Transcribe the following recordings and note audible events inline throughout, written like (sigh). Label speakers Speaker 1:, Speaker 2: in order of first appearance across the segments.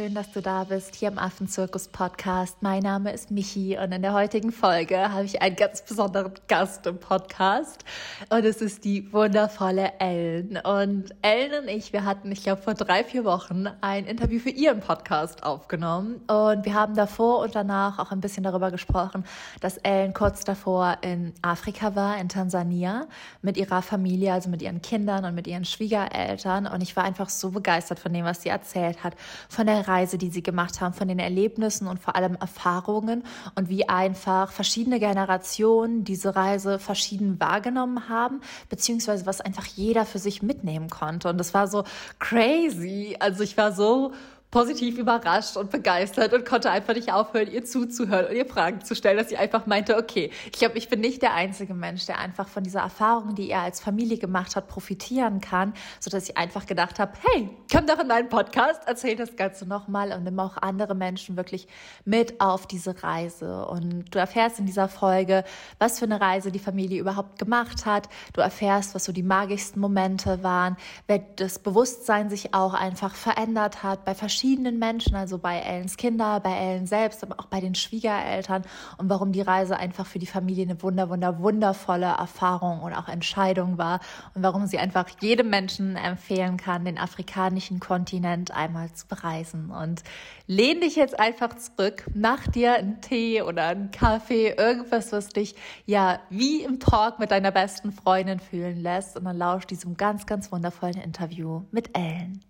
Speaker 1: schön, dass du da bist hier im Affenzirkus Podcast. Mein Name ist Michi und in der heutigen Folge habe ich einen ganz besonderen Gast im Podcast und es ist die wundervolle Ellen. Und Ellen und ich, wir hatten, ich glaube, vor drei, vier Wochen ein Interview für ihren Podcast aufgenommen und wir haben davor und danach auch ein bisschen darüber gesprochen, dass Ellen kurz davor in Afrika war, in Tansania, mit ihrer Familie, also mit ihren Kindern und mit ihren Schwiegereltern und ich war einfach so begeistert von dem, was sie erzählt hat, von der Reise, die sie gemacht haben, von den Erlebnissen und vor allem Erfahrungen und wie einfach verschiedene Generationen diese Reise verschieden wahrgenommen haben, beziehungsweise was einfach jeder für sich mitnehmen konnte. Und das war so crazy. Also ich war so positiv überrascht und begeistert und konnte einfach nicht aufhören, ihr zuzuhören und ihr Fragen zu stellen, dass sie einfach meinte, okay, ich glaube, ich bin nicht der einzige Mensch, der einfach von dieser Erfahrung, die er als Familie gemacht hat, profitieren kann, so dass ich einfach gedacht habe, hey, komm doch in deinen Podcast, erzähl das Ganze nochmal und nimm auch andere Menschen wirklich mit auf diese Reise. Und du erfährst in dieser Folge, was für eine Reise die Familie überhaupt gemacht hat. Du erfährst, was so die magischsten Momente waren, wer das Bewusstsein sich auch einfach verändert hat bei verschiedenen verschiedenen Menschen, also bei Ellens Kinder, bei Ellen selbst, aber auch bei den Schwiegereltern und warum die Reise einfach für die Familie eine wunder, wunder, wundervolle Erfahrung und auch Entscheidung war und warum sie einfach jedem Menschen empfehlen kann, den afrikanischen Kontinent einmal zu bereisen. Und lehn dich jetzt einfach zurück, mach dir einen Tee oder einen Kaffee, irgendwas, was dich ja wie im Talk mit deiner besten Freundin fühlen lässt und dann lausch diesem ganz, ganz wundervollen Interview mit Ellen.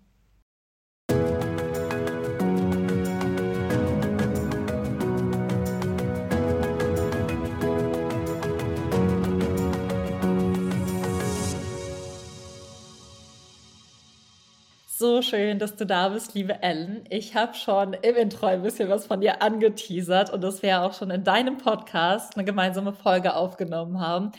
Speaker 1: So schön, dass du da bist, liebe Ellen. Ich habe schon im Intro ein bisschen was von dir angeteasert und dass wir auch schon in deinem Podcast eine gemeinsame Folge aufgenommen haben.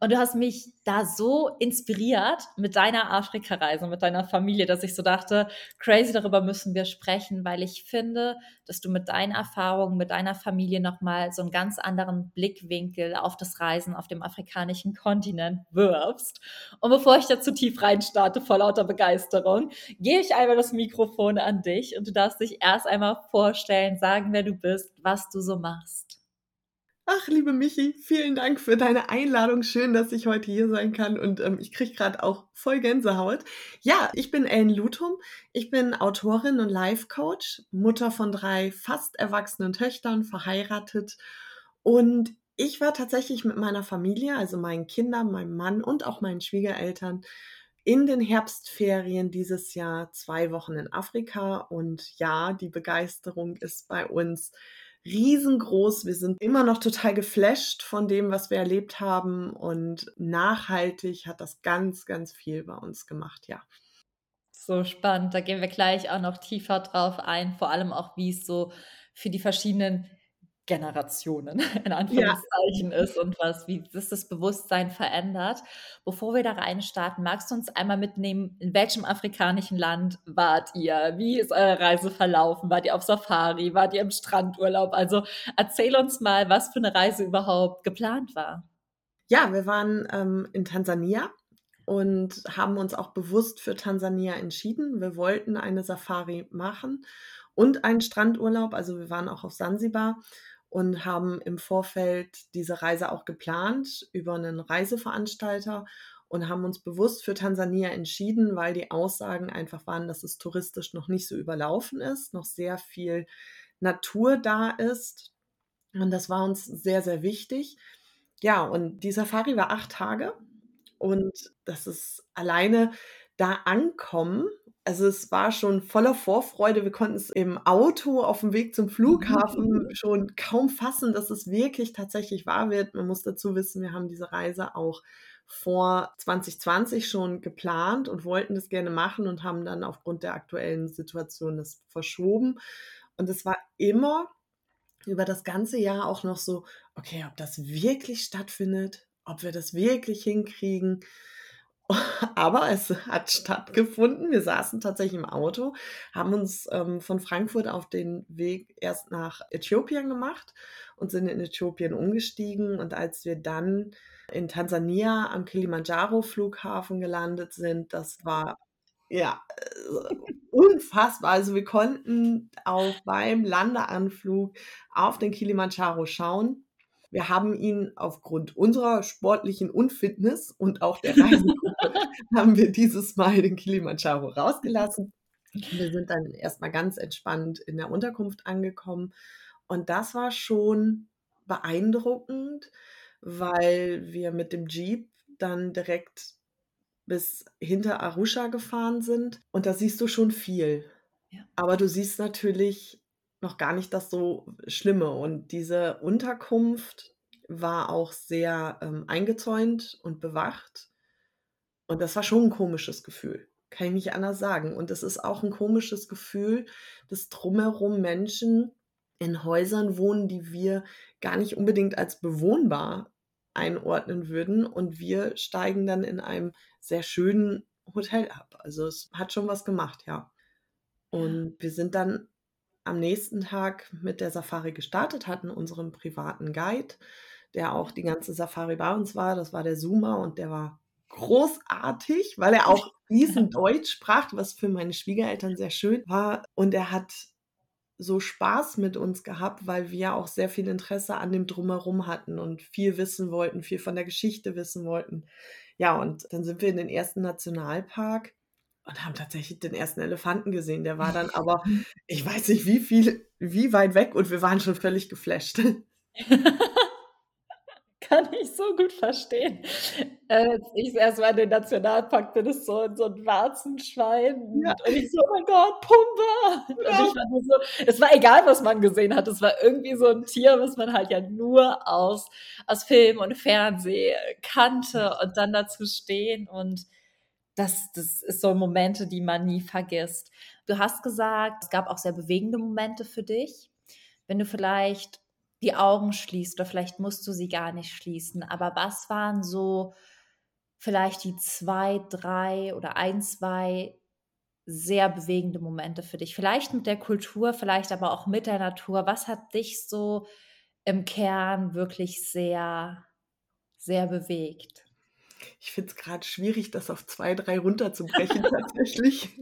Speaker 1: Und du hast mich da so inspiriert mit deiner Afrika-Reise, mit deiner Familie, dass ich so dachte, crazy, darüber müssen wir sprechen, weil ich finde, dass du mit deinen Erfahrungen, mit deiner Familie nochmal so einen ganz anderen Blickwinkel auf das Reisen auf dem afrikanischen Kontinent wirfst. Und bevor ich da zu tief reinstarte, vor lauter Begeisterung, gehe ich einmal das Mikrofon an dich und du darfst dich erst einmal vorstellen, sagen, wer du bist, was du so machst.
Speaker 2: Ach, liebe Michi, vielen Dank für deine Einladung. Schön, dass ich heute hier sein kann und ähm, ich kriege gerade auch voll Gänsehaut. Ja, ich bin Ellen Lutum. Ich bin Autorin und Life-Coach, Mutter von drei fast erwachsenen Töchtern, verheiratet und ich war tatsächlich mit meiner Familie, also meinen Kindern, meinem Mann und auch meinen Schwiegereltern in den Herbstferien dieses Jahr zwei Wochen in Afrika und ja, die Begeisterung ist bei uns riesengroß. Wir sind immer noch total geflasht von dem, was wir erlebt haben und nachhaltig hat das ganz, ganz viel bei uns gemacht, ja.
Speaker 1: So spannend. Da gehen wir gleich auch noch tiefer drauf ein, vor allem auch, wie es so für die verschiedenen Generationen (laughs) in Anführungszeichen ja. ist und was, wie das das Bewusstsein verändert. Bevor wir da reinstarten, magst du uns einmal mitnehmen, in welchem afrikanischen Land wart ihr? Wie ist eure Reise verlaufen? Wart ihr auf Safari? Wart ihr im Strandurlaub? Also erzähl uns mal, was für eine Reise überhaupt geplant war.
Speaker 2: Ja, wir waren ähm, in Tansania und haben uns auch bewusst für Tansania entschieden. Wir wollten eine Safari machen und einen Strandurlaub. Also wir waren auch auf Sansibar und haben im Vorfeld diese Reise auch geplant über einen Reiseveranstalter und haben uns bewusst für Tansania entschieden, weil die Aussagen einfach waren, dass es touristisch noch nicht so überlaufen ist, noch sehr viel Natur da ist. Und das war uns sehr, sehr wichtig. Ja, und die Safari war acht Tage und das ist alleine da ankommen also es war schon voller Vorfreude. Wir konnten es im Auto auf dem Weg zum Flughafen mhm. schon kaum fassen, dass es wirklich tatsächlich wahr wird. Man muss dazu wissen, wir haben diese Reise auch vor 2020 schon geplant und wollten das gerne machen und haben dann aufgrund der aktuellen Situation das verschoben. Und es war immer über das ganze Jahr auch noch so, okay, ob das wirklich stattfindet, ob wir das wirklich hinkriegen. (laughs) Aber es hat stattgefunden. Wir saßen tatsächlich im Auto, haben uns ähm, von Frankfurt auf den Weg erst nach Äthiopien gemacht und sind in Äthiopien umgestiegen. Und als wir dann in Tansania am Kilimanjaro-Flughafen gelandet sind, das war Ja, äh, unfassbar. Also wir konnten auch beim Landeanflug auf den Kilimanjaro schauen. Wir haben ihn aufgrund unserer sportlichen Unfitness und auch der Reisegruppe (laughs) haben wir dieses Mal den Kilimanjaro rausgelassen. Wir sind dann erstmal ganz entspannt in der Unterkunft angekommen und das war schon beeindruckend, weil wir mit dem Jeep dann direkt bis hinter Arusha gefahren sind und da siehst du schon viel.
Speaker 1: Ja.
Speaker 2: Aber du siehst natürlich noch gar nicht das so Schlimme. Und diese Unterkunft war auch sehr, ähm, eingezäunt und bewacht. Und das war schon ein komisches Gefühl, kann ich nicht anders sagen. Und es ist auch ein komisches Gefühl, dass drumherum Menschen in Häusern wohnen, die wir gar nicht unbedingt als bewohnbar einordnen würden. Und wir steigen dann in einem sehr schönen Hotel ab. Also, es hat schon was gemacht, ja. Und wir sind dann am nächsten Tag mit der Safari gestartet, hatten unseren privaten Guide, der auch die ganze Safari bei uns war. Das war der Zuma und der war großartig, weil er auch (laughs) fließend Deutsch sprach, was für meine Schwiegereltern sehr schön war. Und er hat so Spaß mit uns gehabt, weil wir auch sehr viel Interesse an dem Drumherum hatten und viel wissen wollten, viel von der Geschichte wissen wollten. Ja, und dann sind wir in den ersten Nationalpark und haben tatsächlich den ersten Elefanten gesehen. Der war dann aber, (laughs) ich weiß nicht wie viel, wie weit weg und wir waren schon völlig geflasht. (laughs)
Speaker 1: Kann ich so gut verstehen. Äh, als ich erstmal in den Nationalpark bin, ist so, so ein Warzenschwein. Ja. Und ich so, oh mein Gott, Pumba! Ja. War so, es war egal, was man gesehen hat. Es war irgendwie so ein Tier, was man halt ja nur aus, aus Film und Fernsehen kannte und dann dazu stehen. Und das, das ist so Momente, die man nie vergisst. Du hast gesagt, es gab auch sehr bewegende Momente für dich. Wenn du vielleicht die Augen schließt oder vielleicht musst du sie gar nicht schließen. Aber was waren so vielleicht die zwei, drei oder ein, zwei sehr bewegende Momente für dich? Vielleicht mit der Kultur, vielleicht aber auch mit der Natur. Was hat dich so im Kern wirklich sehr, sehr bewegt?
Speaker 2: Ich finde es gerade schwierig, das auf zwei, drei runterzubrechen (laughs) tatsächlich.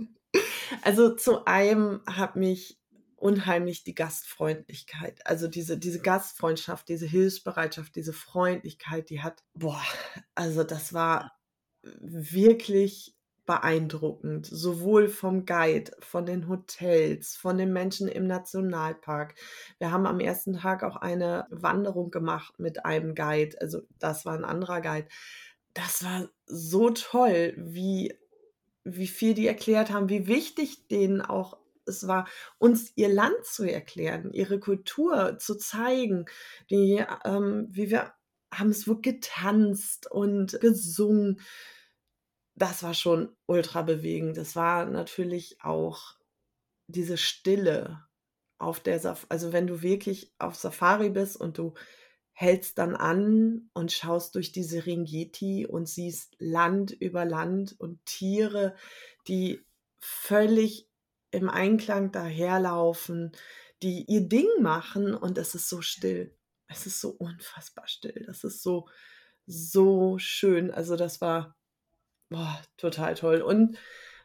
Speaker 2: Also zu einem hat mich unheimlich die Gastfreundlichkeit. Also diese, diese Gastfreundschaft, diese Hilfsbereitschaft, diese Freundlichkeit, die hat, boah, also das war wirklich beeindruckend, sowohl vom Guide, von den Hotels, von den Menschen im Nationalpark. Wir haben am ersten Tag auch eine Wanderung gemacht mit einem Guide, also das war ein anderer Guide. Das war so toll, wie, wie viel die erklärt haben, wie wichtig denen auch es war, uns ihr Land zu erklären, ihre Kultur zu zeigen, die, ähm, wie wir haben es wohl getanzt und gesungen. Das war schon ultra bewegend. Das war natürlich auch diese Stille auf der Safari, also wenn du wirklich auf Safari bist und du hältst dann an und schaust durch diese Serengeti und siehst Land über Land und Tiere, die völlig im Einklang daherlaufen, die ihr Ding machen und es ist so still. Es ist so unfassbar still. Das ist so, so schön. Also das war boah, total toll. Und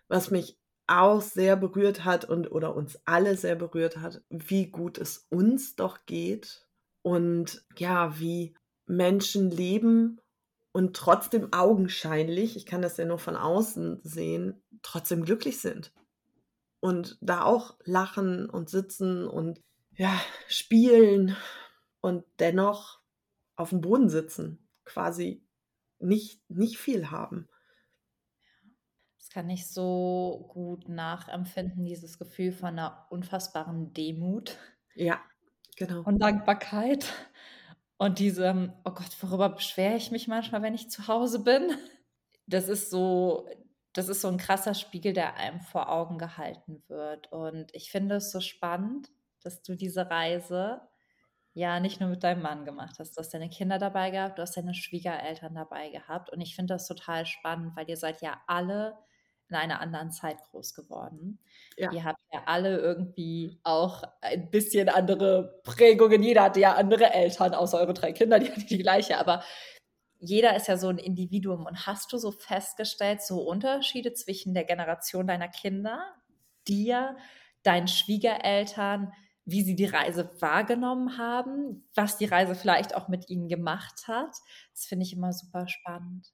Speaker 2: was mich auch sehr berührt hat und oder uns alle sehr berührt hat, wie gut es uns doch geht und ja, wie Menschen leben und trotzdem augenscheinlich, ich kann das ja nur von außen sehen, trotzdem glücklich sind und da auch lachen und sitzen und ja, spielen und dennoch auf dem Boden sitzen, quasi nicht, nicht viel haben.
Speaker 1: Das kann ich so gut nachempfinden, dieses Gefühl von einer unfassbaren Demut.
Speaker 2: Ja, genau.
Speaker 1: Und Dankbarkeit. Und diesem, oh Gott, worüber beschwere ich mich manchmal, wenn ich zu Hause bin? Das ist so das ist so ein krasser Spiegel, der einem vor Augen gehalten wird. Und ich finde es so spannend, dass du diese Reise ja nicht nur mit deinem Mann gemacht hast. Du hast deine Kinder dabei gehabt, du hast deine Schwiegereltern dabei gehabt. Und ich finde das total spannend, weil ihr seid ja alle in einer anderen Zeit groß geworden. Ja. Ihr habt ja alle irgendwie auch ein bisschen andere Prägungen. Jeder hatte ja andere Eltern, außer eure drei Kinder, die (laughs) hatten die gleiche. Aber jeder ist ja so ein Individuum. Und hast du so festgestellt, so Unterschiede zwischen der Generation deiner Kinder, dir, deinen Schwiegereltern, wie sie die Reise wahrgenommen haben, was die Reise vielleicht auch mit ihnen gemacht hat? Das finde ich immer super spannend.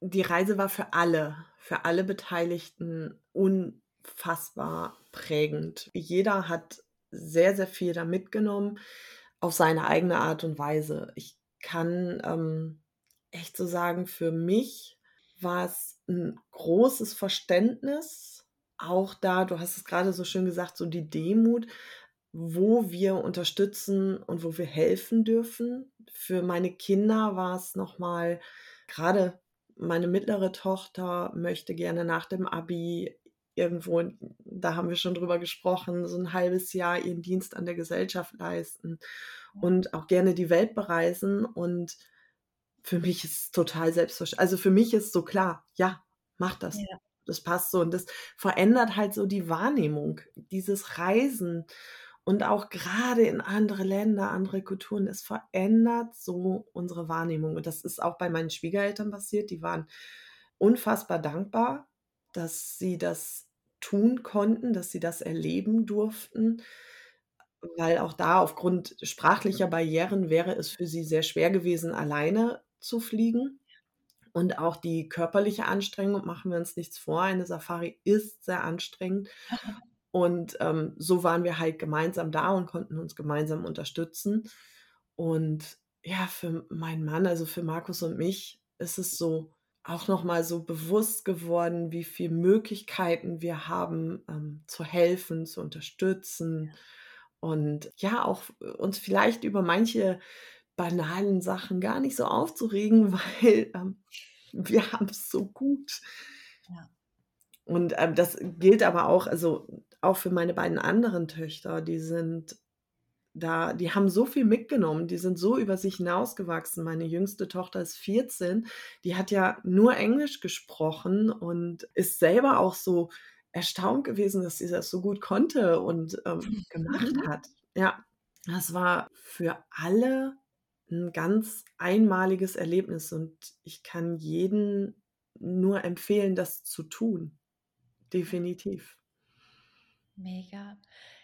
Speaker 2: Die Reise war für alle, für alle Beteiligten unfassbar prägend. Jeder hat sehr, sehr viel da mitgenommen auf seine eigene Art und Weise. Ich kann ähm, echt so sagen, für mich war es ein großes Verständnis, auch da, du hast es gerade so schön gesagt, so die Demut, wo wir unterstützen und wo wir helfen dürfen. Für meine Kinder war es nochmal, gerade meine mittlere Tochter möchte gerne nach dem Abi irgendwo, da haben wir schon drüber gesprochen, so ein halbes Jahr ihren Dienst an der Gesellschaft leisten und auch gerne die Welt bereisen. Und für mich ist es total selbstverständlich. Also für mich ist so klar, ja, mach das. Ja. Das passt so. Und das verändert halt so die Wahrnehmung, dieses Reisen und auch gerade in andere Länder, andere Kulturen. Es verändert so unsere Wahrnehmung. Und das ist auch bei meinen Schwiegereltern passiert. Die waren unfassbar dankbar, dass sie das tun konnten, dass sie das erleben durften weil auch da aufgrund sprachlicher Barrieren wäre es für sie sehr schwer gewesen, alleine zu fliegen. Und auch die körperliche Anstrengung, machen wir uns nichts vor, eine Safari ist sehr anstrengend. (laughs) Und ähm, so waren wir halt gemeinsam da und konnten uns gemeinsam unterstützen. Und ja, für meinen Mann, also für Markus und mich, ist es so auch nochmal so bewusst geworden, wie viele Möglichkeiten wir haben, ähm, zu helfen, zu unterstützen. Und ja, auch uns vielleicht über manche banalen Sachen gar nicht so aufzuregen, (laughs) weil ähm, wir haben es so gut. Ja. Und ähm, das gilt aber auch, also auch für meine beiden anderen Töchter, die sind da, die haben so viel mitgenommen, die sind so über sich hinausgewachsen. Meine jüngste Tochter ist 14, die hat ja nur Englisch gesprochen und ist selber auch so erstaunt gewesen, dass sie das so gut konnte und ähm, (laughs) gemacht mhm. hat. Ja, das war für alle ein ganz einmaliges Erlebnis und ich kann jeden nur empfehlen, das zu tun. Definitiv.
Speaker 1: Mega.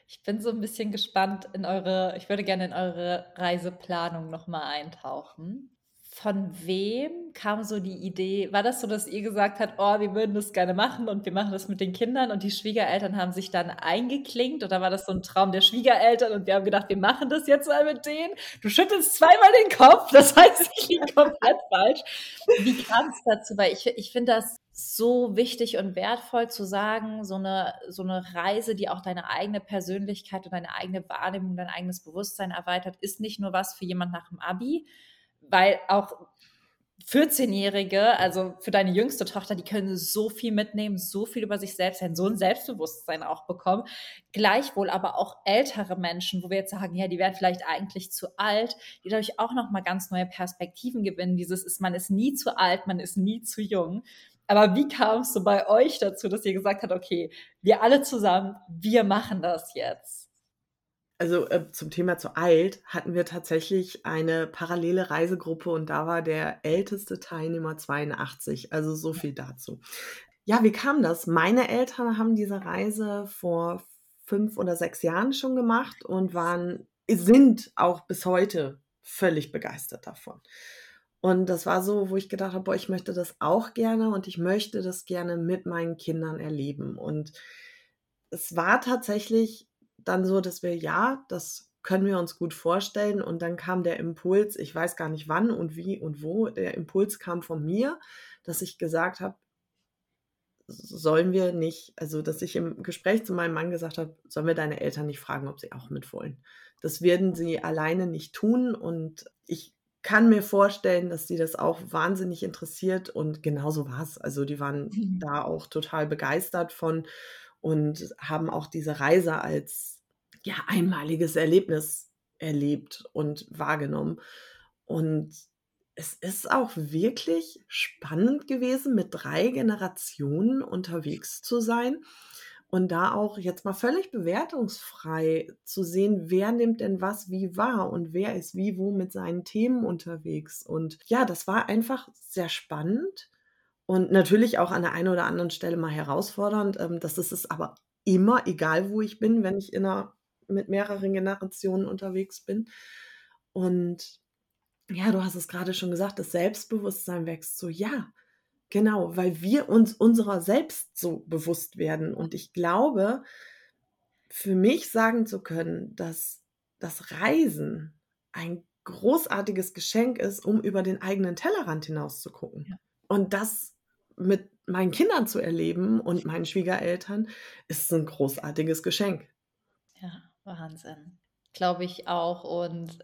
Speaker 1: Ich bin so ein bisschen gespannt in eure, ich würde gerne in eure Reiseplanung nochmal eintauchen von wem kam so die Idee? War das so, dass ihr gesagt habt, oh, wir würden das gerne machen und wir machen das mit den Kindern und die Schwiegereltern haben sich dann eingeklinkt oder war das so ein Traum der Schwiegereltern und wir haben gedacht, wir machen das jetzt mal mit denen? Du schüttelst zweimal den Kopf, das heißt, ich liege komplett falsch. Wie kam es dazu? Weil ich, ich finde das so wichtig und wertvoll zu sagen, so eine, so eine Reise, die auch deine eigene Persönlichkeit und deine eigene Wahrnehmung, dein eigenes Bewusstsein erweitert, ist nicht nur was für jemand nach dem Abi, weil auch 14-Jährige, also für deine jüngste Tochter, die können so viel mitnehmen, so viel über sich selbst sein, so ein Selbstbewusstsein auch bekommen. Gleichwohl aber auch ältere Menschen, wo wir jetzt sagen, ja, die werden vielleicht eigentlich zu alt, die dadurch auch nochmal ganz neue Perspektiven gewinnen. Dieses ist, man ist nie zu alt, man ist nie zu jung. Aber wie kam es so bei euch dazu, dass ihr gesagt habt, okay, wir alle zusammen, wir machen das jetzt?
Speaker 2: Also äh, zum Thema zu alt hatten wir tatsächlich eine parallele Reisegruppe und da war der älteste Teilnehmer 82. Also so viel dazu. Ja, wie kam das? Meine Eltern haben diese Reise vor fünf oder sechs Jahren schon gemacht und waren, sind auch bis heute völlig begeistert davon. Und das war so, wo ich gedacht habe, boah, ich möchte das auch gerne und ich möchte das gerne mit meinen Kindern erleben. Und es war tatsächlich dann so, dass wir, ja, das können wir uns gut vorstellen. Und dann kam der Impuls, ich weiß gar nicht wann und wie und wo, der Impuls kam von mir, dass ich gesagt habe, sollen wir nicht, also dass ich im Gespräch zu meinem Mann gesagt habe, sollen wir deine Eltern nicht fragen, ob sie auch mit wollen. Das werden sie alleine nicht tun und ich kann mir vorstellen, dass sie das auch wahnsinnig interessiert und genauso war es. Also die waren mhm. da auch total begeistert von und haben auch diese Reise als ja, einmaliges Erlebnis erlebt und wahrgenommen. Und es ist auch wirklich spannend gewesen, mit drei Generationen unterwegs zu sein. Und da auch jetzt mal völlig bewertungsfrei zu sehen, wer nimmt denn was wie wahr und wer ist wie wo mit seinen Themen unterwegs. Und ja, das war einfach sehr spannend und natürlich auch an der einen oder anderen Stelle mal herausfordernd. Ähm, das ist es aber immer, egal wo ich bin, wenn ich in einer, mit mehreren Generationen unterwegs bin. Und ja, du hast es gerade schon gesagt, das Selbstbewusstsein wächst so. Ja, genau, weil wir uns unserer selbst so bewusst werden. Und ich glaube, für mich sagen zu können, dass das Reisen ein großartiges Geschenk ist, um über den eigenen Tellerrand hinaus zu gucken. Ja. Und das mit meinen Kindern zu erleben und meinen Schwiegereltern ist ein großartiges Geschenk.
Speaker 1: Ja, Wahnsinn. Glaube ich auch. Und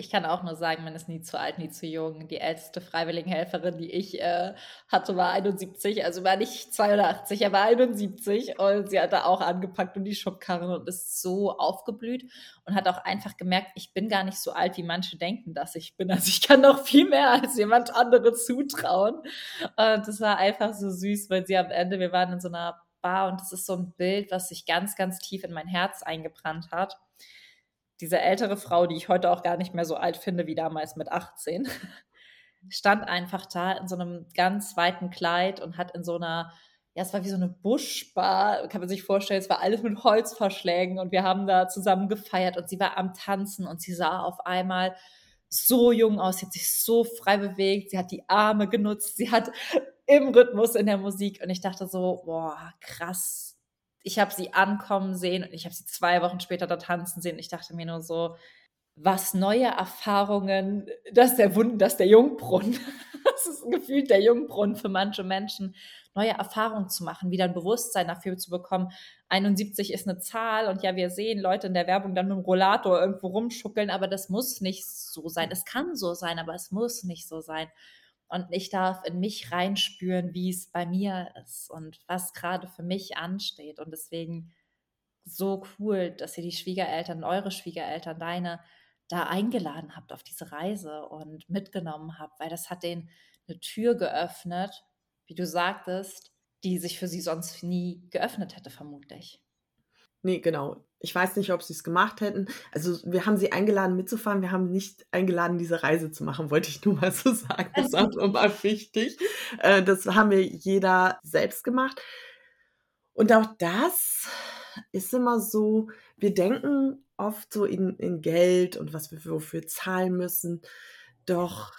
Speaker 1: ich kann auch nur sagen, man ist nie zu alt, nie zu jung. Die älteste Freiwilligenhelferin, die ich äh, hatte, war 71, also war nicht 82, er war 71 und sie hat da auch angepackt und die Schubkarren und ist so aufgeblüht und hat auch einfach gemerkt, ich bin gar nicht so alt, wie manche denken, dass ich bin. Also ich kann noch viel mehr als jemand andere zutrauen. Und das war einfach so süß, weil sie am Ende, wir waren in so einer Bar und das ist so ein Bild, was sich ganz, ganz tief in mein Herz eingebrannt hat. Diese ältere Frau, die ich heute auch gar nicht mehr so alt finde wie damals mit 18, (laughs) stand einfach da in so einem ganz weiten Kleid und hat in so einer, ja, es war wie so eine Buschbar, kann man sich vorstellen, es war alles mit Holzverschlägen und wir haben da zusammen gefeiert und sie war am Tanzen und sie sah auf einmal so jung aus, sie hat sich so frei bewegt, sie hat die Arme genutzt, sie hat im Rhythmus in der Musik und ich dachte so, boah, krass, ich habe sie ankommen sehen und ich habe sie zwei Wochen später da tanzen sehen. Ich dachte mir nur so, was neue Erfahrungen, das ist der Wund, das ist der Jungbrunnen. (laughs) das ist gefühlt der Jungbrunnen für manche Menschen, neue Erfahrungen zu machen, wieder ein Bewusstsein dafür zu bekommen. 71 ist eine Zahl und ja, wir sehen Leute in der Werbung dann mit dem Rollator irgendwo rumschuckeln, aber das muss nicht so sein. Es kann so sein, aber es muss nicht so sein. Und ich darf in mich reinspüren, wie es bei mir ist und was gerade für mich ansteht. Und deswegen so cool, dass ihr die Schwiegereltern, eure Schwiegereltern, deine, da eingeladen habt auf diese Reise und mitgenommen habt, weil das hat denen eine Tür geöffnet, wie du sagtest, die sich für sie sonst nie geöffnet hätte, vermutlich.
Speaker 2: Nee, genau. Ich weiß nicht, ob sie es gemacht hätten. Also wir haben sie eingeladen mitzufahren. Wir haben nicht eingeladen, diese Reise zu machen, wollte ich nur mal so sagen. Das war nochmal wichtig. Äh, das haben wir jeder selbst gemacht. Und auch das ist immer so, wir denken oft so in, in Geld und was wir wofür zahlen müssen. Doch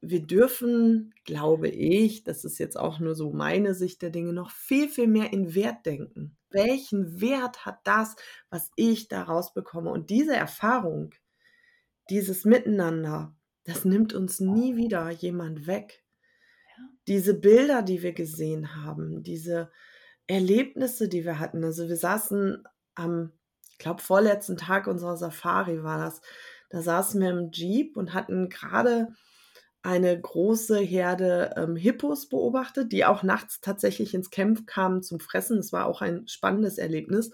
Speaker 2: wir dürfen, glaube ich, das ist jetzt auch nur so meine Sicht der Dinge, noch viel, viel mehr in Wert denken. Welchen Wert hat das, was ich daraus bekomme? Und diese Erfahrung, dieses Miteinander, das nimmt uns nie wieder jemand weg. Diese Bilder, die wir gesehen haben, diese Erlebnisse, die wir hatten. Also wir saßen am, ich glaube, vorletzten Tag unserer Safari war das. Da saßen wir im Jeep und hatten gerade eine große Herde ähm, Hippos beobachtet, die auch nachts tatsächlich ins Camp kamen zum Fressen. Das war auch ein spannendes Erlebnis.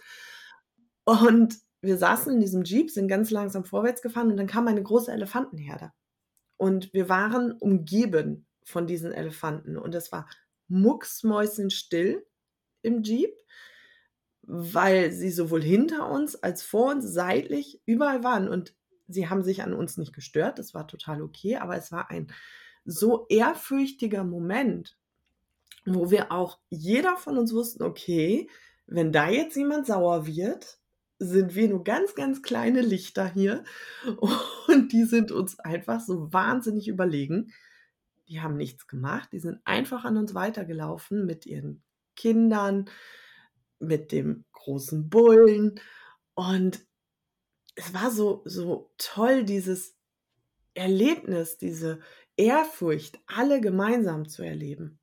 Speaker 2: Und wir saßen in diesem Jeep, sind ganz langsam vorwärts gefahren und dann kam eine große Elefantenherde. Und wir waren umgeben von diesen Elefanten und es war mucksmäusenstill im Jeep, weil sie sowohl hinter uns als vor uns seitlich überall waren. Und sie haben sich an uns nicht gestört, das war total okay, aber es war ein so ehrfürchtiger Moment, wo wir auch jeder von uns wussten, okay, wenn da jetzt jemand sauer wird, sind wir nur ganz, ganz kleine Lichter hier (laughs) und die sind uns einfach so wahnsinnig überlegen. Die haben nichts gemacht, die sind einfach an uns weitergelaufen mit ihren Kindern, mit dem großen Bullen und es war so, so toll, dieses Erlebnis, diese Ehrfurcht, alle gemeinsam zu erleben.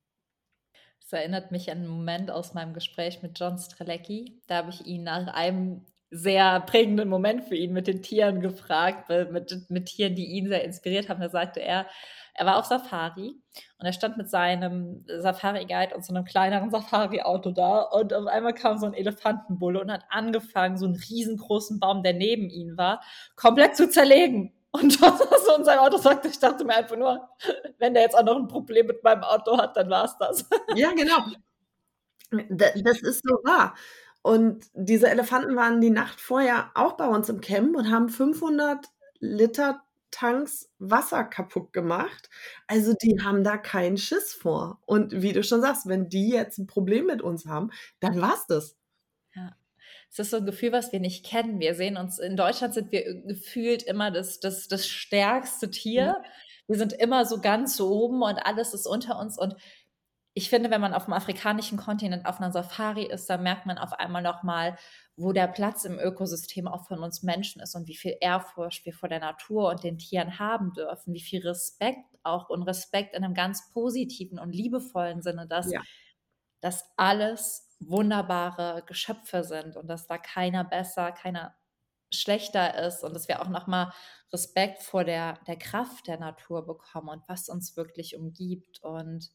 Speaker 1: Es erinnert mich an einen Moment aus meinem Gespräch mit John Strelecki. Da habe ich ihn nach einem sehr prägenden Moment für ihn mit den Tieren gefragt, mit, mit Tieren, die ihn sehr inspiriert haben. Da sagte er, er war auf Safari und er stand mit seinem Safari-Guide und so einem kleineren (laughs) Safari-Auto da und auf einmal kam so ein Elefantenbulle und hat angefangen, so einen riesengroßen Baum, der neben ihm war, komplett zu zerlegen. Und (laughs) was so in seinem Auto sagte, ich dachte mir einfach nur, wenn der jetzt auch noch ein Problem mit meinem Auto hat, dann war es das.
Speaker 2: Ja, genau. Das ist so wahr. Und diese Elefanten waren die Nacht vorher auch bei uns im Camp und haben 500 Liter Tanks Wasser kaputt gemacht. Also die haben da keinen Schiss vor. Und wie du schon sagst, wenn die jetzt ein Problem mit uns haben, dann war's das.
Speaker 1: Ja. Es ist so ein Gefühl, was wir nicht kennen. Wir sehen uns, in Deutschland sind wir gefühlt immer das, das, das stärkste Tier. Ja. Wir sind immer so ganz oben und alles ist unter uns. Und ich finde, wenn man auf dem afrikanischen Kontinent auf einer Safari ist, dann merkt man auf einmal nochmal, wo der Platz im Ökosystem auch von uns Menschen ist und wie viel Ehrfurcht wir vor der Natur und den Tieren haben dürfen, wie viel Respekt auch und Respekt in einem ganz positiven und liebevollen Sinne, dass ja. das alles wunderbare Geschöpfe sind und dass da keiner besser, keiner schlechter ist und dass wir auch nochmal Respekt vor der, der Kraft der Natur bekommen und was uns wirklich umgibt und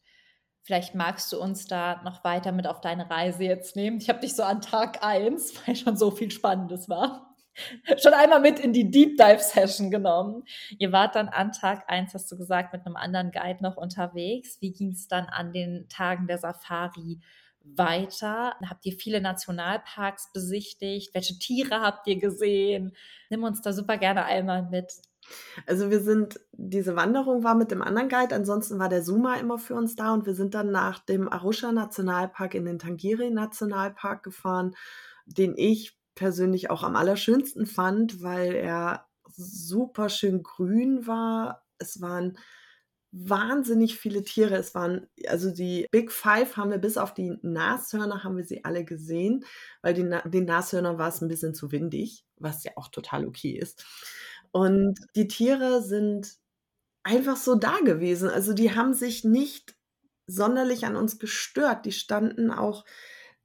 Speaker 1: Vielleicht magst du uns da noch weiter mit auf deine Reise jetzt nehmen. Ich habe dich so an Tag 1, (laughs) weil schon so viel Spannendes war, (laughs) schon einmal mit in die Deep Dive Session genommen. Ihr wart dann an Tag 1, hast du gesagt, mit einem anderen Guide noch unterwegs. Wie ging es dann an den Tagen der Safari weiter? Habt ihr viele Nationalparks besichtigt? Welche Tiere habt ihr gesehen? Nimm uns da super gerne einmal mit.
Speaker 2: Also wir sind, diese Wanderung war mit dem anderen Guide, ansonsten war der Suma immer für uns da und wir sind dann nach dem Arusha Nationalpark in den Tangiri Nationalpark gefahren, den ich persönlich auch am allerschönsten fand, weil er super schön grün war. Es waren wahnsinnig viele Tiere. Es waren, also die Big Five haben wir bis auf die Nashörner haben wir sie alle gesehen, weil die, den Nashörnern war es ein bisschen zu windig, was ja auch total okay ist. Und die Tiere sind einfach so da gewesen. Also die haben sich nicht sonderlich an uns gestört. Die standen auch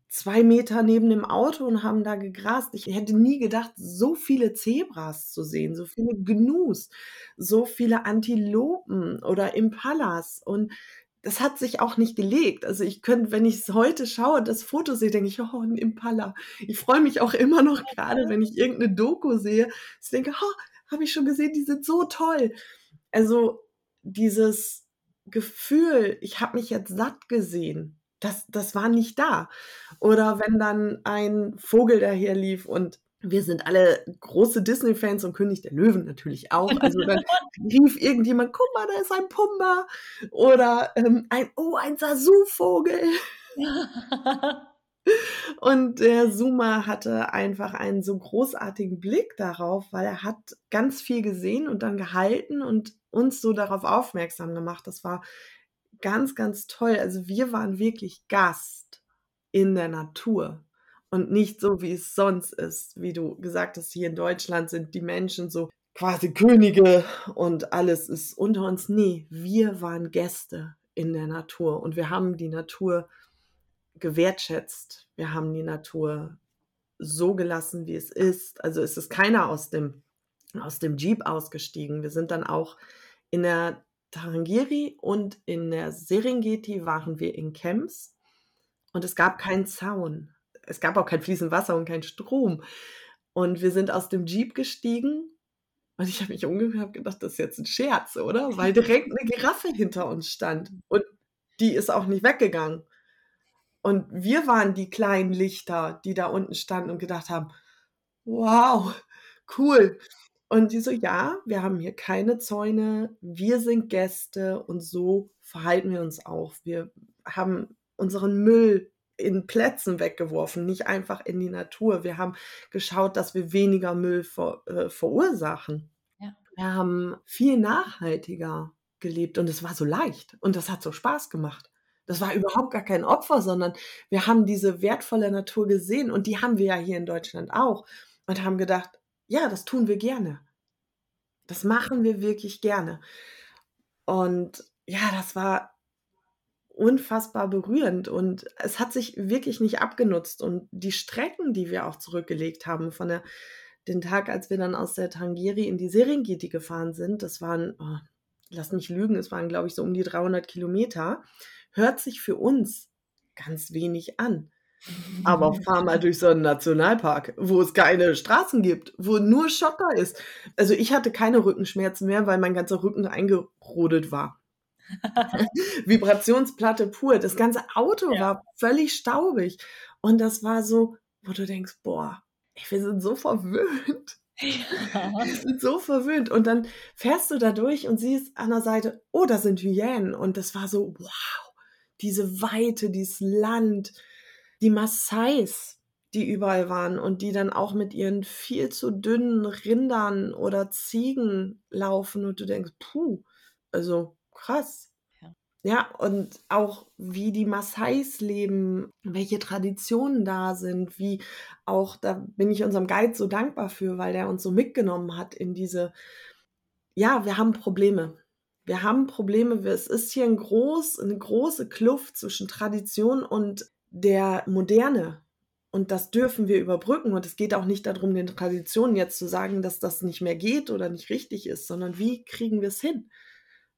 Speaker 2: zwei Meter neben dem Auto und haben da gegrast. Ich hätte nie gedacht, so viele Zebras zu sehen, so viele Gnus, so viele Antilopen oder Impalas. Und das hat sich auch nicht gelegt. Also ich könnte, wenn ich es heute schaue, das Foto sehe, denke ich, oh, ein Impala. Ich freue mich auch immer noch gerade, wenn ich irgendeine Doku sehe. Ich denke, oh, habe ich schon gesehen, die sind so toll. Also dieses Gefühl, ich habe mich jetzt satt gesehen, das, das war nicht da. Oder wenn dann ein Vogel daher lief und wir sind alle große Disney-Fans und König der Löwen natürlich auch. Also dann (laughs) rief irgendjemand, guck mal, da ist ein Pumba. Oder ähm, ein, oh, ein Sasu-Vogel. (laughs) Und der Zoomer hatte einfach einen so großartigen Blick darauf, weil er hat ganz viel gesehen und dann gehalten und uns so darauf aufmerksam gemacht. Das war ganz, ganz toll. Also wir waren wirklich Gast in der Natur und nicht so, wie es sonst ist. Wie du gesagt hast, hier in Deutschland sind die Menschen so quasi Könige und alles ist unter uns. Nee, wir waren Gäste in der Natur und wir haben die Natur gewertschätzt. Wir haben die Natur so gelassen, wie es ist. Also es ist keiner aus dem, aus dem Jeep ausgestiegen. Wir sind dann auch in der Tarangiri und in der Serengeti waren wir in Camps und es gab keinen Zaun. Es gab auch kein fließend Wasser und kein Strom. Und wir sind aus dem Jeep gestiegen und ich habe mich umgehört gedacht, das ist jetzt ein Scherz, oder? Weil direkt eine Giraffe hinter uns stand und die ist auch nicht weggegangen. Und wir waren die kleinen Lichter, die da unten standen und gedacht haben, wow, cool. Und die so, ja, wir haben hier keine Zäune, wir sind Gäste und so verhalten wir uns auch. Wir haben unseren Müll in Plätzen weggeworfen, nicht einfach in die Natur. Wir haben geschaut, dass wir weniger Müll ver, äh, verursachen. Ja. Wir haben viel nachhaltiger gelebt und es war so leicht und das hat so Spaß gemacht. Das war überhaupt gar kein Opfer, sondern wir haben diese wertvolle Natur gesehen und die haben wir ja hier in Deutschland auch und haben gedacht, ja, das tun wir gerne. Das machen wir wirklich gerne. Und ja, das war unfassbar berührend und es hat sich wirklich nicht abgenutzt und die Strecken, die wir auch zurückgelegt haben von der den Tag, als wir dann aus der Tangiri in die Serengeti gefahren sind, das waren, oh, lass mich lügen, es waren glaube ich so um die 300 Kilometer hört sich für uns ganz wenig an. Aber (laughs) fahr mal durch so einen Nationalpark, wo es keine Straßen gibt, wo nur Schotter ist. Also ich hatte keine Rückenschmerzen mehr, weil mein ganzer Rücken eingerodet war. (laughs) Vibrationsplatte pur. Das ganze Auto ja. war völlig staubig. Und das war so wo du denkst, boah, wir sind so verwöhnt. Ja. Wir sind so verwöhnt. Und dann fährst du da durch und siehst an der Seite, oh, da sind Hyänen. Und das war so, wow, diese Weite, dieses Land, die Maasais, die überall waren und die dann auch mit ihren viel zu dünnen Rindern oder Ziegen laufen und du denkst, puh, also krass. Ja, ja und auch wie die Maasais leben, welche Traditionen da sind, wie auch, da bin ich unserem Guide so dankbar für, weil der uns so mitgenommen hat in diese, ja, wir haben Probleme. Wir haben Probleme. Es ist hier ein groß, eine große Kluft zwischen Tradition und der Moderne. Und das dürfen wir überbrücken. Und es geht auch nicht darum, den Traditionen jetzt zu sagen, dass das nicht mehr geht oder nicht richtig ist, sondern wie kriegen wir es hin?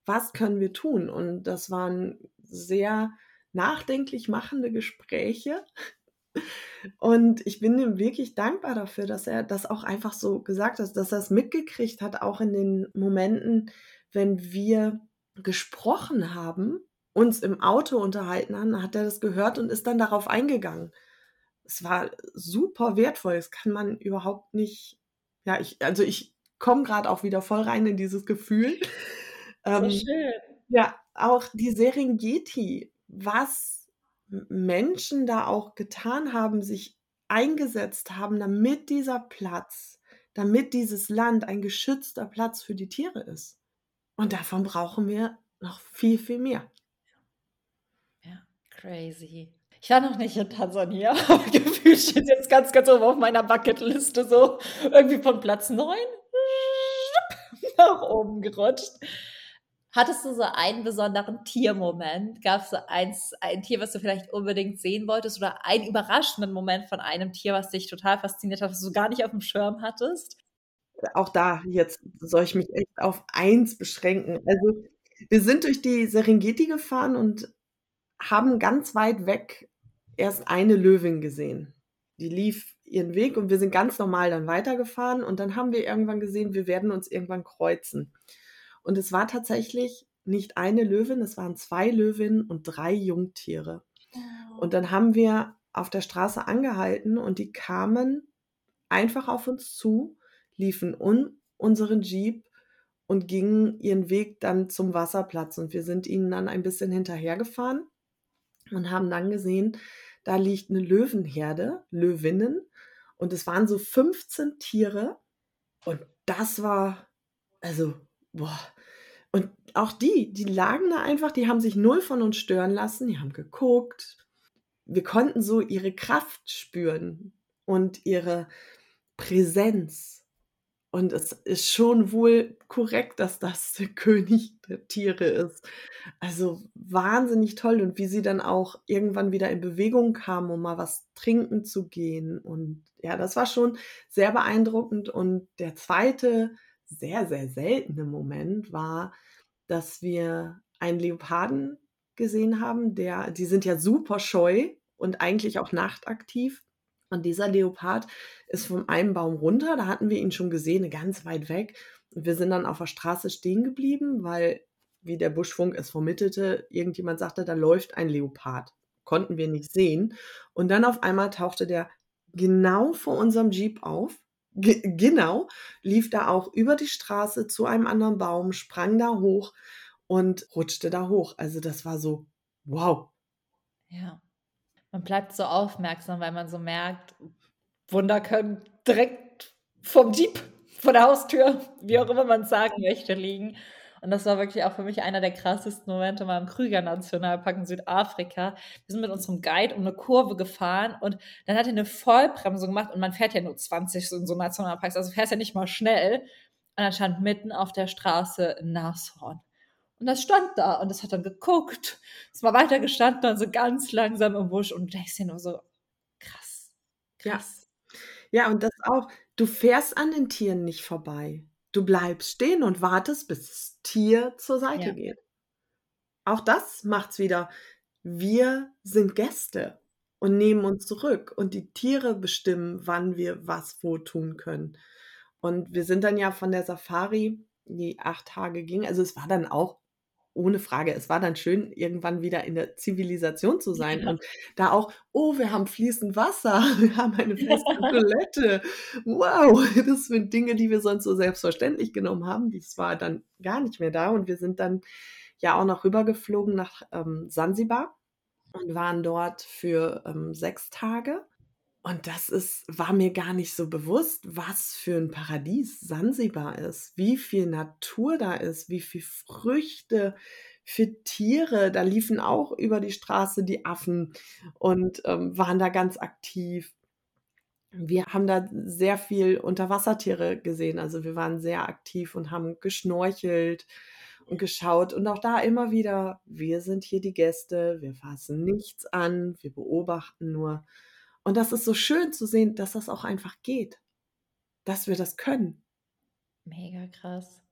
Speaker 2: Was können wir tun? Und das waren sehr nachdenklich machende Gespräche. Und ich bin ihm wirklich dankbar dafür, dass er das auch einfach so gesagt hat, dass er es mitgekriegt hat, auch in den Momenten, wenn wir gesprochen haben, uns im Auto unterhalten haben, hat er das gehört und ist dann darauf eingegangen es war super wertvoll. Das kann man überhaupt nicht. Ja, ich, also ich komme gerade auch wieder voll rein in dieses Gefühl. (laughs) Ähm, schön. Ja, auch die Serengeti, was Menschen da auch getan haben, sich eingesetzt haben, damit dieser Platz, damit dieses Land ein geschützter Platz für die Tiere ist. Und davon brauchen wir noch viel, viel mehr.
Speaker 1: Ja, crazy. Ich war noch nicht in Tansania, (laughs) aber gefühlt steht jetzt ganz, ganz oben auf meiner Bucketliste so irgendwie von Platz 9 (laughs) nach oben gerutscht. Hattest du so einen besonderen Tiermoment? Gab es so eins, ein Tier, was du vielleicht unbedingt sehen wolltest oder einen überraschenden Moment von einem Tier, was dich total fasziniert hat, was du gar nicht auf dem Schirm hattest?
Speaker 2: Auch da, jetzt soll ich mich echt auf eins beschränken. Also, wir sind durch die Serengeti gefahren und haben ganz weit weg erst eine Löwin gesehen. Die lief ihren Weg und wir sind ganz normal dann weitergefahren und dann haben wir irgendwann gesehen, wir werden uns irgendwann kreuzen. Und es war tatsächlich nicht eine Löwin, es waren zwei Löwinnen und drei Jungtiere. Oh. Und dann haben wir auf der Straße angehalten und die kamen einfach auf uns zu, liefen um unseren Jeep und gingen ihren Weg dann zum Wasserplatz. Und wir sind ihnen dann ein bisschen hinterhergefahren und haben dann gesehen, da liegt eine Löwenherde, Löwinnen. Und es waren so 15 Tiere. Und das war, also, boah. Und auch die, die lagen da einfach, die haben sich null von uns stören lassen, die haben geguckt. Wir konnten so ihre Kraft spüren und ihre Präsenz. Und es ist schon wohl korrekt, dass das (laughs) der König der Tiere ist. Also wahnsinnig toll. Und wie sie dann auch irgendwann wieder in Bewegung kamen, um mal was trinken zu gehen. Und ja, das war schon sehr beeindruckend. Und der zweite, sehr, sehr seltene Moment war, dass wir einen Leoparden gesehen haben, der, die sind ja super scheu und eigentlich auch nachtaktiv. Und dieser Leopard ist von einem Baum runter, da hatten wir ihn schon gesehen, ganz weit weg. Und wir sind dann auf der Straße stehen geblieben, weil, wie der Buschfunk es vermittelte, irgendjemand sagte, da läuft ein Leopard. Konnten wir nicht sehen. Und dann auf einmal tauchte der genau vor unserem Jeep auf. G genau, lief da auch über die Straße zu einem anderen Baum, sprang da hoch und rutschte da hoch. Also das war so, wow.
Speaker 1: Ja man bleibt so aufmerksam, weil man so merkt, Wunder können direkt vom Jeep, vor der Haustür, wie auch immer man es sagen möchte, liegen. Und das war wirklich auch für mich einer der krassesten Momente mal im Krüger Nationalpark in Südafrika. Wir sind mit unserem Guide um eine Kurve gefahren und dann hat er eine Vollbremsung gemacht und man fährt ja nur 20 in so Nationalparks, also fährst ja nicht mal schnell. Und dann stand mitten auf der Straße ein Nashorn. Und das stand da und das hat dann geguckt. Es war weiter gestanden, dann so ganz langsam im Busch und du denkst dir nur so, krass, krass.
Speaker 2: Ja. ja, und das auch, du fährst an den Tieren nicht vorbei. Du bleibst stehen und wartest, bis das Tier zur Seite ja. geht. Auch das macht's wieder. Wir sind Gäste und nehmen uns zurück und die Tiere bestimmen, wann wir was wo tun können. Und wir sind dann ja von der Safari, die acht Tage ging, also es war dann auch ohne Frage. Es war dann schön, irgendwann wieder in der Zivilisation zu sein ja. und da auch, oh, wir haben fließend Wasser, (laughs) wir haben eine (laughs) feste Toilette. Wow, das sind Dinge, die wir sonst so selbstverständlich genommen haben. Das war dann gar nicht mehr da und wir sind dann ja auch noch rübergeflogen nach ähm, Sansibar und waren dort für ähm, sechs Tage. Und das ist, war mir gar nicht so bewusst, was für ein Paradies Sansibar ist, wie viel Natur da ist, wie viel Früchte, für Tiere. Da liefen auch über die Straße die Affen und ähm, waren da ganz aktiv. Wir haben da sehr viel Unterwassertiere gesehen. Also wir waren sehr aktiv und haben geschnorchelt und geschaut. Und auch da immer wieder, wir sind hier die Gäste, wir fassen nichts an, wir beobachten nur. Und das ist so schön zu sehen, dass das auch einfach geht, dass wir das können.
Speaker 1: Mega krass.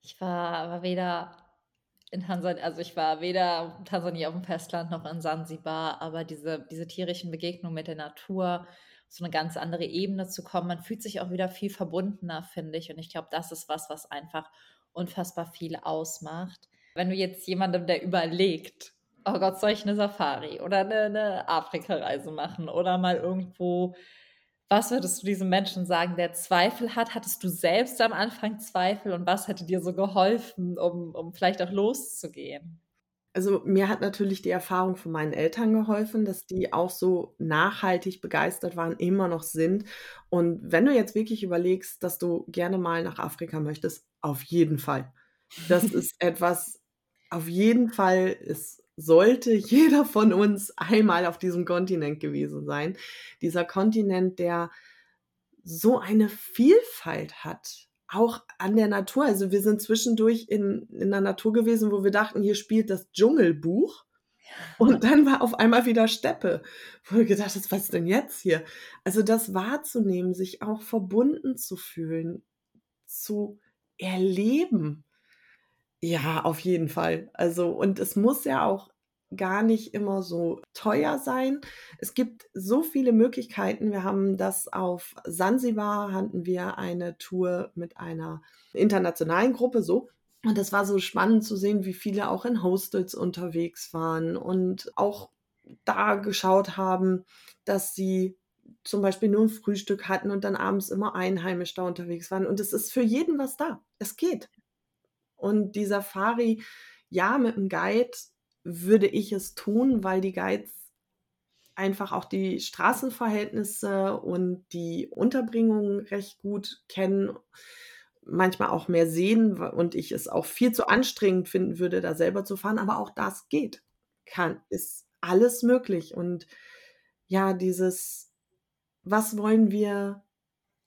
Speaker 1: Ich war aber weder in Tansania, also ich war weder in Tansania auf dem Festland noch in Sansibar, aber diese, diese tierischen Begegnungen mit der Natur, so eine ganz andere Ebene zu kommen, man fühlt sich auch wieder viel verbundener, finde ich. Und ich glaube, das ist was, was einfach unfassbar viel ausmacht. Wenn du jetzt jemandem, der überlegt, oh Gott, soll ich eine Safari oder eine, eine Afrika-Reise machen oder mal irgendwo, was würdest du diesem Menschen sagen, der Zweifel hat? Hattest du selbst am Anfang Zweifel und was hätte dir so geholfen, um, um vielleicht auch loszugehen?
Speaker 2: Also mir hat natürlich die Erfahrung von meinen Eltern geholfen, dass die auch so nachhaltig begeistert waren, immer noch sind. Und wenn du jetzt wirklich überlegst, dass du gerne mal nach Afrika möchtest, auf jeden Fall. Das (laughs) ist etwas, auf jeden Fall ist sollte jeder von uns einmal auf diesem Kontinent gewesen sein. Dieser Kontinent, der so eine Vielfalt hat, auch an der Natur. Also wir sind zwischendurch in, in der Natur gewesen, wo wir dachten, hier spielt das Dschungelbuch. Und dann war auf einmal wieder Steppe, wo wir gedacht haben, was ist denn jetzt hier? Also das wahrzunehmen, sich auch verbunden zu fühlen, zu erleben, ja, auf jeden Fall. Also, und es muss ja auch gar nicht immer so teuer sein. Es gibt so viele Möglichkeiten. Wir haben das auf Sansibar, hatten wir eine Tour mit einer internationalen Gruppe, so. Und das war so spannend zu sehen, wie viele auch in Hostels unterwegs waren und auch da geschaut haben, dass sie zum Beispiel nur ein Frühstück hatten und dann abends immer einheimisch da unterwegs waren. Und es ist für jeden was da. Es geht. Und die Safari, ja, mit einem Guide würde ich es tun, weil die Guides einfach auch die Straßenverhältnisse und die Unterbringung recht gut kennen, manchmal auch mehr sehen und ich es auch viel zu anstrengend finden würde, da selber zu fahren. Aber auch das geht, kann, ist alles möglich. Und ja, dieses, was wollen wir,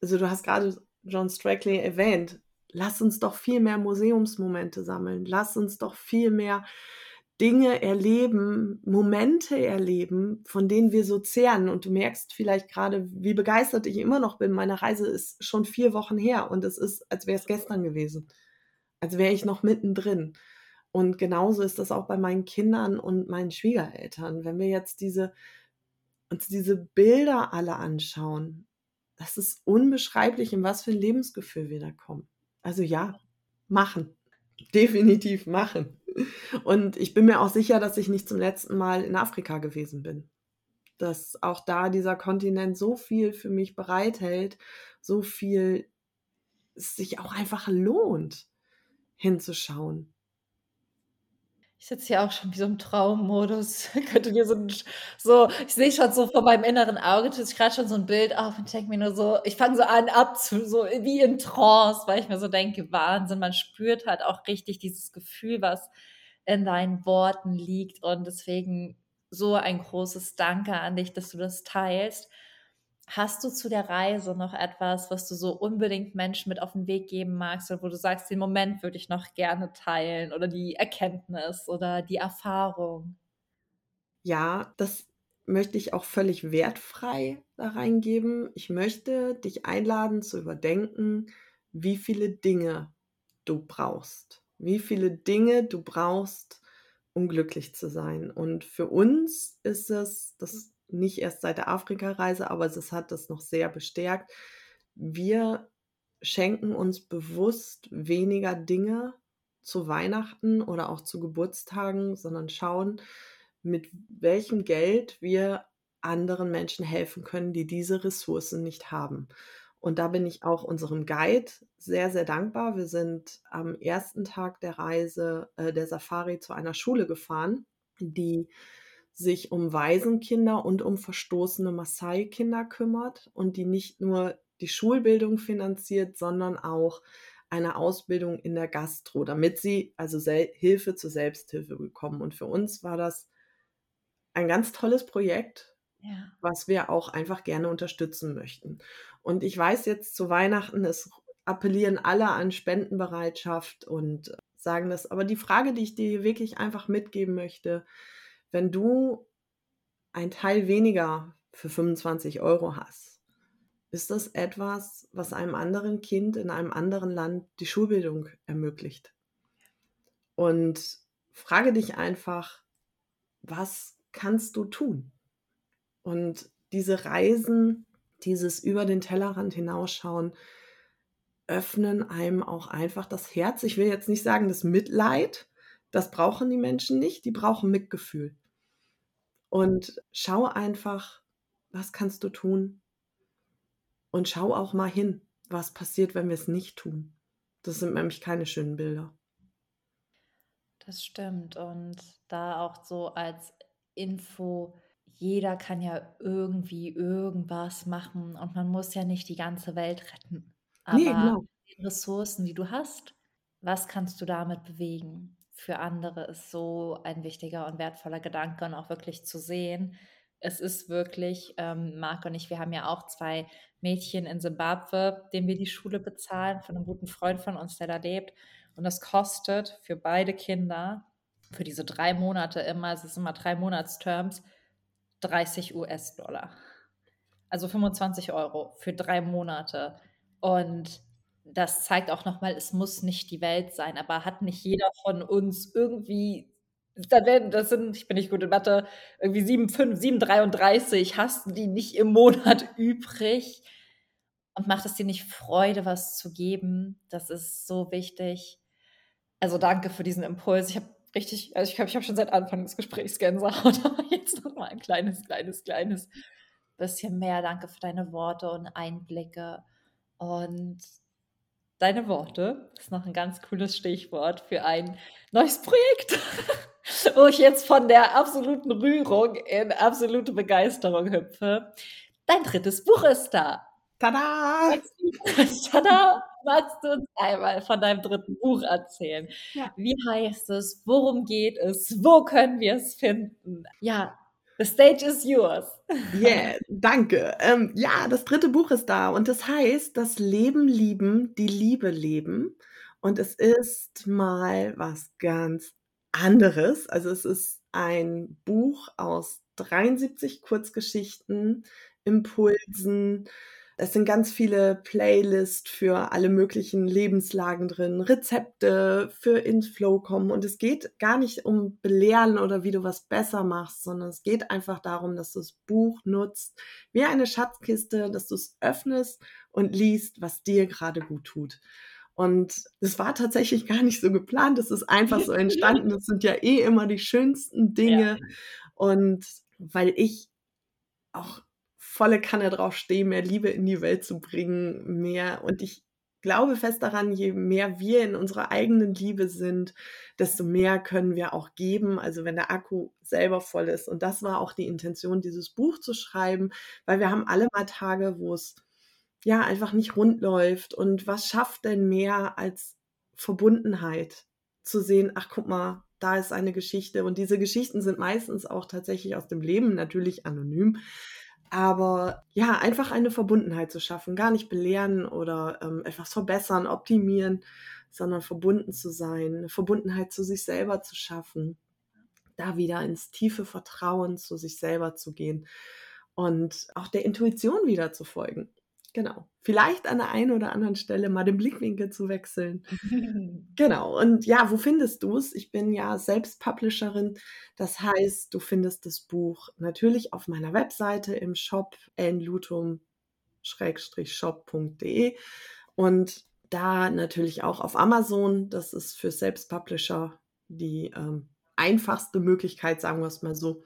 Speaker 2: also du hast gerade John Strackley erwähnt, lass uns doch viel mehr Museumsmomente sammeln, lass uns doch viel mehr Dinge erleben, Momente erleben, von denen wir so zehren. Und du merkst vielleicht gerade, wie begeistert ich immer noch bin. Meine Reise ist schon vier Wochen her und es ist, als wäre es gestern gewesen. Als wäre ich noch mittendrin. Und genauso ist das auch bei meinen Kindern und meinen Schwiegereltern. Wenn wir jetzt diese, uns diese Bilder alle anschauen, das ist unbeschreiblich, in was für ein Lebensgefühl wir da kommen. Also ja, machen. (laughs) Definitiv machen. Und ich bin mir auch sicher, dass ich nicht zum letzten Mal in Afrika gewesen bin. Dass auch da dieser Kontinent so viel für mich bereithält, so viel es sich auch einfach lohnt, hinzuschauen
Speaker 1: ich sitze hier auch schon wie so im Traummodus. (laughs) Könnte dir so, so, ich sehe schon so vor meinem inneren Auge, tut sich gerade schon so ein Bild auf und denke mir nur so, ich fange so an ab zu, so wie in Trance, weil ich mir so denke, Wahnsinn, man spürt halt auch richtig dieses Gefühl, was in deinen Worten liegt und deswegen so ein großes Danke an dich, dass du das teilst. Hast du zu der Reise noch etwas, was du so unbedingt Menschen mit auf den Weg geben magst, oder wo du sagst, den Moment würde ich noch gerne teilen oder die Erkenntnis oder die Erfahrung?
Speaker 2: Ja, das möchte ich auch völlig wertfrei da reingeben. Ich möchte dich einladen zu überdenken, wie viele Dinge du brauchst. Wie viele Dinge du brauchst, um glücklich zu sein. Und für uns ist es, das nicht erst seit der Afrika-Reise, aber es hat das noch sehr bestärkt. Wir schenken uns bewusst weniger Dinge zu Weihnachten oder auch zu Geburtstagen, sondern schauen, mit welchem Geld wir anderen Menschen helfen können, die diese Ressourcen nicht haben. Und da bin ich auch unserem Guide sehr, sehr dankbar. Wir sind am ersten Tag der Reise äh, der Safari zu einer Schule gefahren, die sich um Waisenkinder und um verstoßene Maasai-Kinder kümmert und die nicht nur die Schulbildung finanziert, sondern auch eine Ausbildung in der Gastro, damit sie also Hilfe zur Selbsthilfe bekommen. Und für uns war das ein ganz tolles Projekt, ja. was wir auch einfach gerne unterstützen möchten. Und ich weiß jetzt zu Weihnachten, es appellieren alle an Spendenbereitschaft und sagen das. Aber die Frage, die ich dir wirklich einfach mitgeben möchte, wenn du ein Teil weniger für 25 Euro hast, ist das etwas, was einem anderen Kind in einem anderen Land die Schulbildung ermöglicht. Und frage dich einfach, was kannst du tun? Und diese Reisen, dieses über den Tellerrand hinausschauen, öffnen einem auch einfach das Herz. Ich will jetzt nicht sagen, das Mitleid, das brauchen die Menschen nicht, die brauchen Mitgefühl. Und schau einfach, was kannst du tun? Und schau auch mal hin, was passiert, wenn wir es nicht tun. Das sind nämlich keine schönen Bilder.
Speaker 1: Das stimmt. Und da auch so als Info, jeder kann ja irgendwie irgendwas machen und man muss ja nicht die ganze Welt retten. Aber nee, genau. die Ressourcen, die du hast, was kannst du damit bewegen? Für andere ist so ein wichtiger und wertvoller Gedanke und auch wirklich zu sehen. Es ist wirklich, ähm, Marc und ich, wir haben ja auch zwei Mädchen in Simbabwe, denen wir die Schule bezahlen, von einem guten Freund von uns, der da lebt. Und das kostet für beide Kinder, für diese drei Monate immer, es ist immer drei Monatsterms, 30 US-Dollar. Also 25 Euro für drei Monate. Und das zeigt auch nochmal, es muss nicht die Welt sein, aber hat nicht jeder von uns irgendwie, das sind, ich bin nicht gut in Mathe, irgendwie 7, 5, 7, 33, hast du die nicht im Monat (laughs) übrig? Und macht es dir nicht Freude, was zu geben? Das ist so wichtig. Also danke für diesen Impuls. Ich habe richtig, also ich glaube, ich habe schon seit Anfang des Gesprächs Gänsehaut, (laughs) aber jetzt noch mal ein kleines, kleines, kleines bisschen mehr. Danke für deine Worte und Einblicke. Und deine Worte. Das ist noch ein ganz cooles Stichwort für ein neues Projekt, (laughs) wo ich jetzt von der absoluten Rührung in absolute Begeisterung hüpfe. Dein drittes Buch ist da.
Speaker 2: Tada! (laughs)
Speaker 1: Tada! Magst du uns einmal von deinem dritten Buch erzählen? Ja. Wie heißt es? Worum geht es? Wo können wir es finden? Ja, The stage is yours. (laughs)
Speaker 2: Yeah, danke. Ähm, ja, das dritte Buch ist da und das heißt Das Leben lieben, die Liebe leben. Und es ist mal was ganz anderes. Also es ist ein Buch aus 73 Kurzgeschichten, Impulsen, es sind ganz viele Playlists für alle möglichen Lebenslagen drin, Rezepte für ins Flow kommen. Und es geht gar nicht um Belehren oder wie du was besser machst, sondern es geht einfach darum, dass du das Buch nutzt wie eine Schatzkiste, dass du es öffnest und liest, was dir gerade gut tut. Und es war tatsächlich gar nicht so geplant. Es ist einfach so entstanden. Das sind ja eh immer die schönsten Dinge. Ja. Und weil ich auch volle Kanne drauf stehe, mehr Liebe in die Welt zu bringen, mehr. Und ich glaube fest daran, je mehr wir in unserer eigenen Liebe sind, desto mehr können wir auch geben. Also wenn der Akku selber voll ist. Und das war auch die Intention, dieses Buch zu schreiben, weil wir haben alle mal Tage, wo es ja einfach nicht rund läuft. Und was schafft denn mehr als Verbundenheit? Zu sehen, ach guck mal, da ist eine Geschichte. Und diese Geschichten sind meistens auch tatsächlich aus dem Leben, natürlich anonym. Aber ja, einfach eine Verbundenheit zu schaffen, gar nicht belehren oder ähm, etwas verbessern, optimieren, sondern verbunden zu sein, eine Verbundenheit zu sich selber zu schaffen, da wieder ins tiefe Vertrauen zu sich selber zu gehen und auch der Intuition wieder zu folgen. Genau. Vielleicht an der einen oder anderen Stelle mal den Blickwinkel zu wechseln. (laughs) genau. Und ja, wo findest du es? Ich bin ja selbst Publisherin. Das heißt, du findest das Buch natürlich auf meiner Webseite im Shop enlutum-shop.de. Und da natürlich auch auf Amazon. Das ist für Selbstpublisher die ähm, einfachste Möglichkeit, sagen wir es mal so.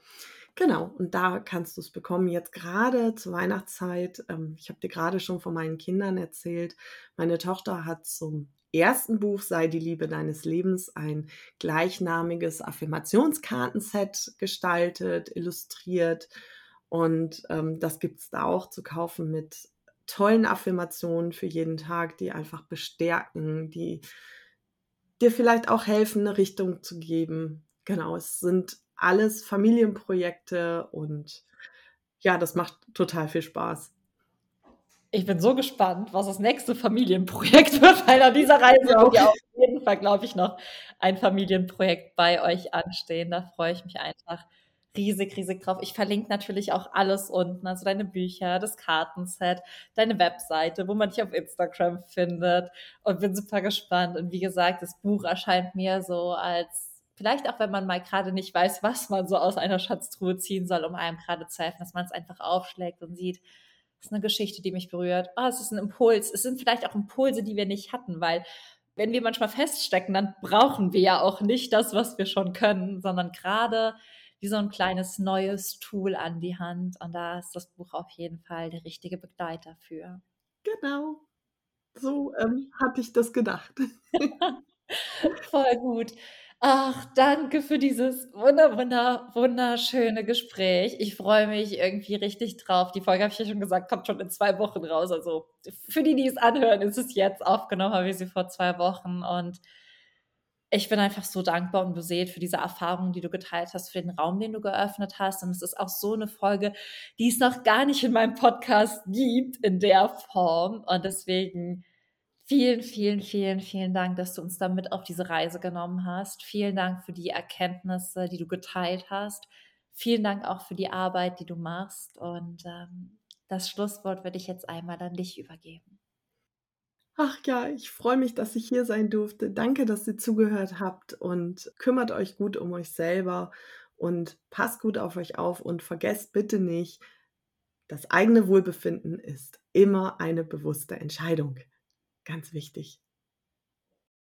Speaker 2: Genau, und da kannst du es bekommen. Jetzt gerade zur Weihnachtszeit, ähm, ich habe dir gerade schon von meinen Kindern erzählt, meine Tochter hat zum ersten Buch Sei die Liebe deines Lebens ein gleichnamiges Affirmationskartenset gestaltet, illustriert. Und ähm, das gibt es da auch zu kaufen mit tollen Affirmationen für jeden Tag, die einfach bestärken, die dir vielleicht auch helfen, eine Richtung zu geben. Genau, es sind alles Familienprojekte und ja, das macht total viel Spaß.
Speaker 1: Ich bin so gespannt, was das nächste Familienprojekt (laughs) wird, weil an dieser Reise wird ja auf jeden Fall, glaube ich, noch ein Familienprojekt bei euch anstehen. Da freue ich mich einfach riesig, riesig drauf. Ich verlinke natürlich auch alles unten, also deine Bücher, das Kartenset, deine Webseite, wo man dich auf Instagram findet und bin super gespannt. Und wie gesagt, das Buch erscheint mir so als vielleicht auch wenn man mal gerade nicht weiß, was man so aus einer Schatztruhe ziehen soll, um einem gerade zu helfen, dass man es einfach aufschlägt und sieht, das ist eine Geschichte, die mich berührt. Oh, es ist ein Impuls. Es sind vielleicht auch Impulse, die wir nicht hatten, weil wenn wir manchmal feststecken, dann brauchen wir ja auch nicht das, was wir schon können, sondern gerade wie so ein kleines neues Tool an die Hand. Und da ist das Buch auf jeden Fall der richtige Begleiter für.
Speaker 2: Genau. So ähm, hatte ich das gedacht. (laughs)
Speaker 1: Voll gut. Ach, danke für dieses wunder, wunder, wunderschöne Gespräch. Ich freue mich irgendwie richtig drauf. Die Folge habe ich ja schon gesagt, kommt schon in zwei Wochen raus. Also für die, die es anhören, ist es jetzt aufgenommen, habe ich sie vor zwei Wochen. Und ich bin einfach so dankbar und beseelt für diese Erfahrung, die du geteilt hast, für den Raum, den du geöffnet hast. Und es ist auch so eine Folge, die es noch gar nicht in meinem Podcast gibt in der Form. Und deswegen Vielen, vielen, vielen, vielen Dank, dass du uns damit auf diese Reise genommen hast. Vielen Dank für die Erkenntnisse, die du geteilt hast. Vielen Dank auch für die Arbeit, die du machst. Und ähm, das Schlusswort würde ich jetzt einmal an dich übergeben.
Speaker 2: Ach ja, ich freue mich, dass ich hier sein durfte. Danke, dass ihr zugehört habt und kümmert euch gut um euch selber und passt gut auf euch auf und vergesst bitte nicht, das eigene Wohlbefinden ist immer eine bewusste Entscheidung. Ganz wichtig.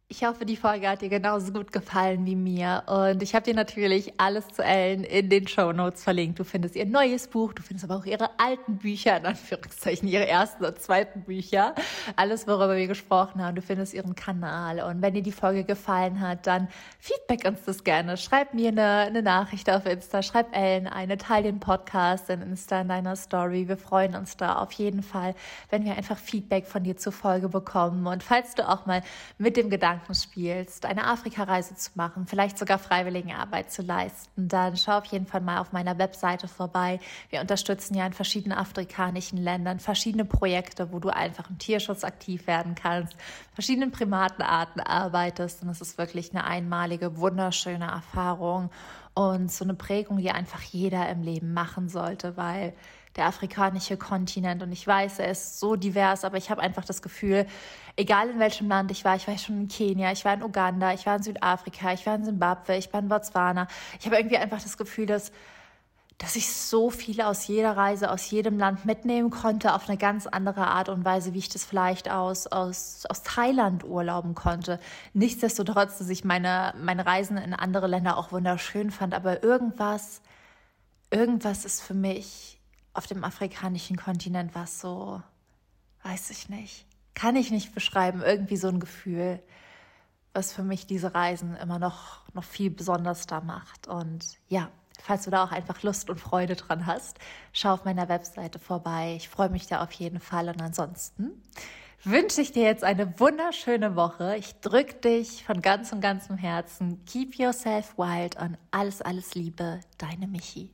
Speaker 1: Ich hoffe, die Folge hat dir genauso gut gefallen wie mir. Und ich habe dir natürlich alles zu Ellen in den Show Notes verlinkt. Du findest ihr neues Buch, du findest aber auch ihre alten Bücher, in Anführungszeichen, ihre ersten und zweiten Bücher. Alles, worüber wir gesprochen haben. Du findest ihren Kanal. Und wenn dir die Folge gefallen hat, dann feedback uns das gerne. Schreib mir eine, eine Nachricht auf Insta, schreib Ellen eine, teil den Podcast in Insta in deiner Story. Wir freuen uns da auf jeden Fall, wenn wir einfach Feedback von dir zur Folge bekommen. Und falls du auch mal mit dem Gedanken Gedanken spielst, eine Afrikareise zu machen, vielleicht sogar Freiwilligenarbeit zu leisten, dann schau auf jeden Fall mal auf meiner Webseite vorbei. Wir unterstützen ja in verschiedenen afrikanischen Ländern verschiedene Projekte, wo du einfach im Tierschutz aktiv werden kannst, verschiedenen Primatenarten arbeitest und es ist wirklich eine einmalige, wunderschöne Erfahrung und so eine Prägung, die einfach jeder im Leben machen sollte, weil der afrikanische Kontinent. Und ich weiß, er ist so divers, aber ich habe einfach das Gefühl, egal in welchem Land ich war, ich war schon in Kenia, ich war in Uganda, ich war in Südafrika, ich war in Simbabwe, ich war in Botswana. Ich habe irgendwie einfach das Gefühl, dass dass ich so viel aus jeder Reise, aus jedem Land mitnehmen konnte, auf eine ganz andere Art und Weise, wie ich das vielleicht aus, aus, aus Thailand urlauben konnte. Nichtsdestotrotz, dass ich meine, meine Reisen in andere Länder auch wunderschön fand, aber irgendwas, irgendwas ist für mich auf dem afrikanischen Kontinent war es so, weiß ich nicht, kann ich nicht beschreiben, irgendwie so ein Gefühl, was für mich diese Reisen immer noch, noch viel besonders da macht. Und ja, falls du da auch einfach Lust und Freude dran hast, schau auf meiner Webseite vorbei. Ich freue mich da auf jeden Fall. Und ansonsten wünsche ich dir jetzt eine wunderschöne Woche. Ich drücke dich von ganzem, ganzem Herzen. Keep yourself wild und alles, alles Liebe, deine Michi.